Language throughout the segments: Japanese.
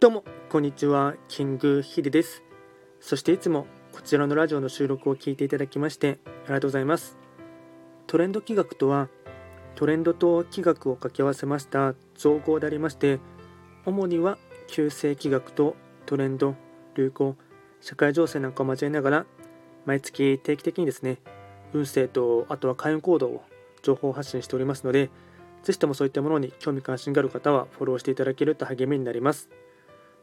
どうもこんにちはキングヒデですそしていつもこちらのラジオの収録を聞いていただきましてありがとうございますトレンド企画とはトレンドと企画を掛け合わせました造語でありまして主には旧世企画とトレンド流行社会情勢なんかを交えながら毎月定期的にですね運勢とあとは開運行動を情報発信しておりますのでぜひともそういったものに興味関心がある方はフォローしていただけると励みになります。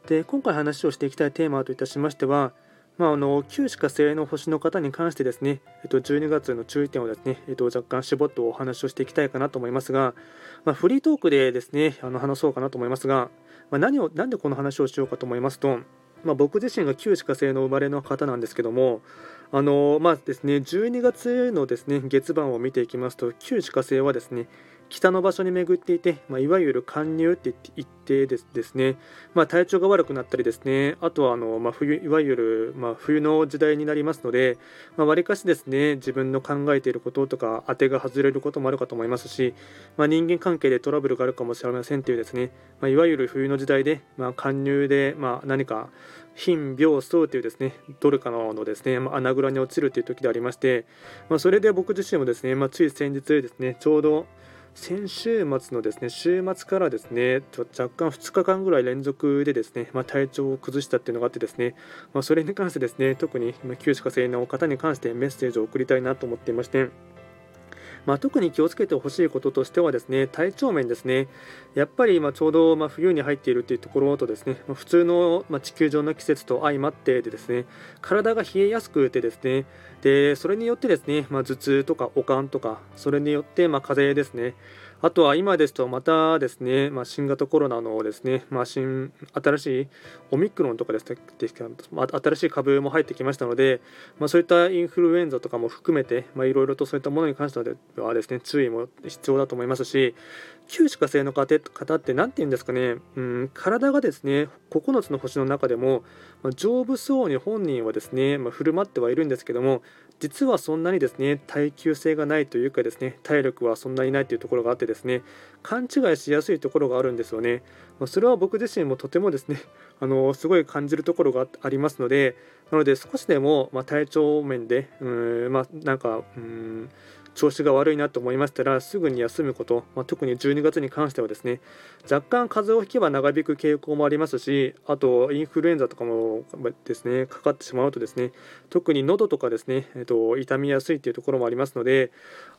で今回話をしていきたいテーマといたしましては、まあ、あの旧歯科星の星の方に関してですね、えっと、12月の注意点をですね、えっと、若干絞ってお話をしていきたいかなと思いますが、まあ、フリートークでですねあの話そうかなと思いますが、まあ、何を何でこの話をしようかと思いますと、まあ、僕自身が旧歯科星の生まれの方なんですけどもあのまあですね12月のですね月番を見ていきますと旧歯科星はですね北の場所に巡っていて、まあ、いわゆる貫入って言ってですね、まあ、体調が悪くなったりですね。あとはあの、まあ、冬いわゆる、ま冬の時代になりますのでわり、かしですね自分の考えていることとか当てが外れることもあるかと思いますし、ま人間関係でトラブルがあるかもしれませんというですね、まいわゆる冬の時代で、ま貫入で、ま何か貧病相というですねどれかのですね、ま穴蔵に落ちるという時でありまして、まそれで僕自身もですね、まつい先日ですねちょうど先週末のですね週末からですね若干2日間ぐらい連続でですね、まあ、体調を崩したっていうのがあってですね、まあ、それに関してですね特に旧歯科生の方に関してメッセージを送りたいなと思っていましてまあ、特に気をつけてほしいこととしてはですね体調面ですね。やっぱり今ちょうどま冬に入っているというところとですね普通のま地球上の季節と相まってでですね体が冷えやすくてですねでそれによってですね、まあ、頭痛とか悪寒とかそれによってま風邪ですねあとは今ですとまたですね、まあ、新型コロナのですね、まあ、新新しいオミクロンとかですね、新しい株も入ってきましたので、まあ、そういったインフルエンザとかも含めて、いろいろとそういったものに関してはですね、注意も必要だと思いますし、旧歯科生の方って何て言うんですかね、うん、体がですね9つの星の中でも、まあ、丈夫そうに本人はですね、まあ、振る舞ってはいるんですけども実はそんなにですね耐久性がないというかですね体力はそんなにないというところがあってですね勘違いしやすいところがあるんですよね、ま、それは僕自身もとてもですね あのすごい感じるところがありますのでなので少しでも、ま体調面でうんまあなんかうん調子が悪いなと思いましたらすぐに休むこと、まあ、特に12月に関してはですね若干風邪をひけば長引く傾向もありますしあとインフルエンザとかもですねかかってしまうとですね特に喉とかですね、えっと、痛みやすいというところもありますので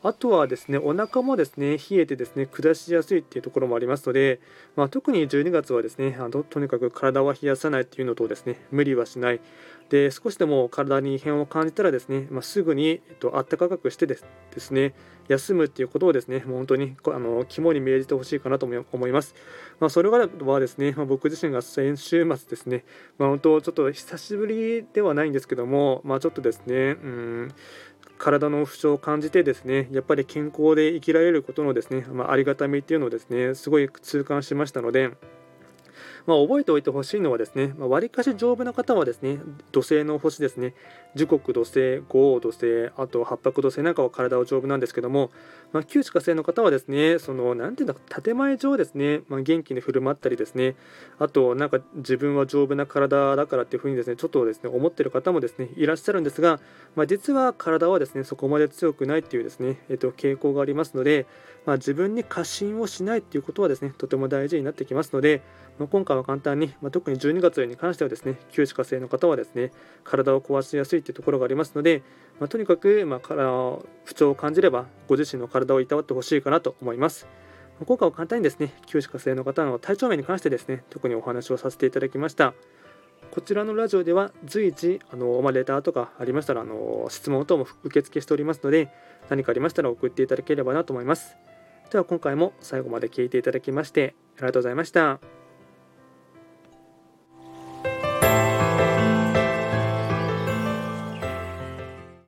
あとはですねお腹もですね冷えてですね下しやすいっていうところもありますので、まあ、特に12月はですねあのとにかく体は冷やさないっていうのとですね無理はしない。で少しでも体に異変を感じたらですね、まあ、すぐに、えっと、暖かくしてですね休むっていうことをですねもう本当にあの肝に銘じてほしいかなと思います、まあ、それはですね、まあ、僕自身が先週末ですね、まあ、本当ちょっと久しぶりではないんですけども、まあ、ちょっとですねうん体の不調を感じてですねやっぱり健康で生きられることのですね、まあ、ありがたみっていうのをですねすごい痛感しましたのでまあ、覚えておいてほしいのはですね、わ、まあ、りかし丈夫な方はですね、土星の星ですね、時刻土星、五黄土星、あと八白土星なんかは体は丈夫なんですけども、まあ、旧歯科星の方はですね、その、なんていうんだ、建前上ですね、まあ、元気に振る舞ったりですね、あと、なんか自分は丈夫な体だからっていうふうにですね、ちょっとですね、思ってる方もですね、いらっしゃるんですが、まあ、実は体はですね、そこまで強くないっていうですね、えっと、傾向がありますので、まあ、自分に過信をしないっていうことはですね、とても大事になってきますので、まあ、今回は簡単に、まあ、特に12月に関してはですね、旧歯科生の方はですね、体を壊しやすいというところがありますので、まあ、とにかく、まあ、不調を感じれば、ご自身の体をいたわってほしいかなと思います。今回は簡単にですね、旧歯科生の方の体調面に関してですね、特にお話をさせていただきました。こちらのラジオでは随時あの、まあ、レターとかありましたらあの質問等も受付しておりますので何かありましたら送っていただければなと思います。では今回も最後まで聴いていただきましてありがとうございました。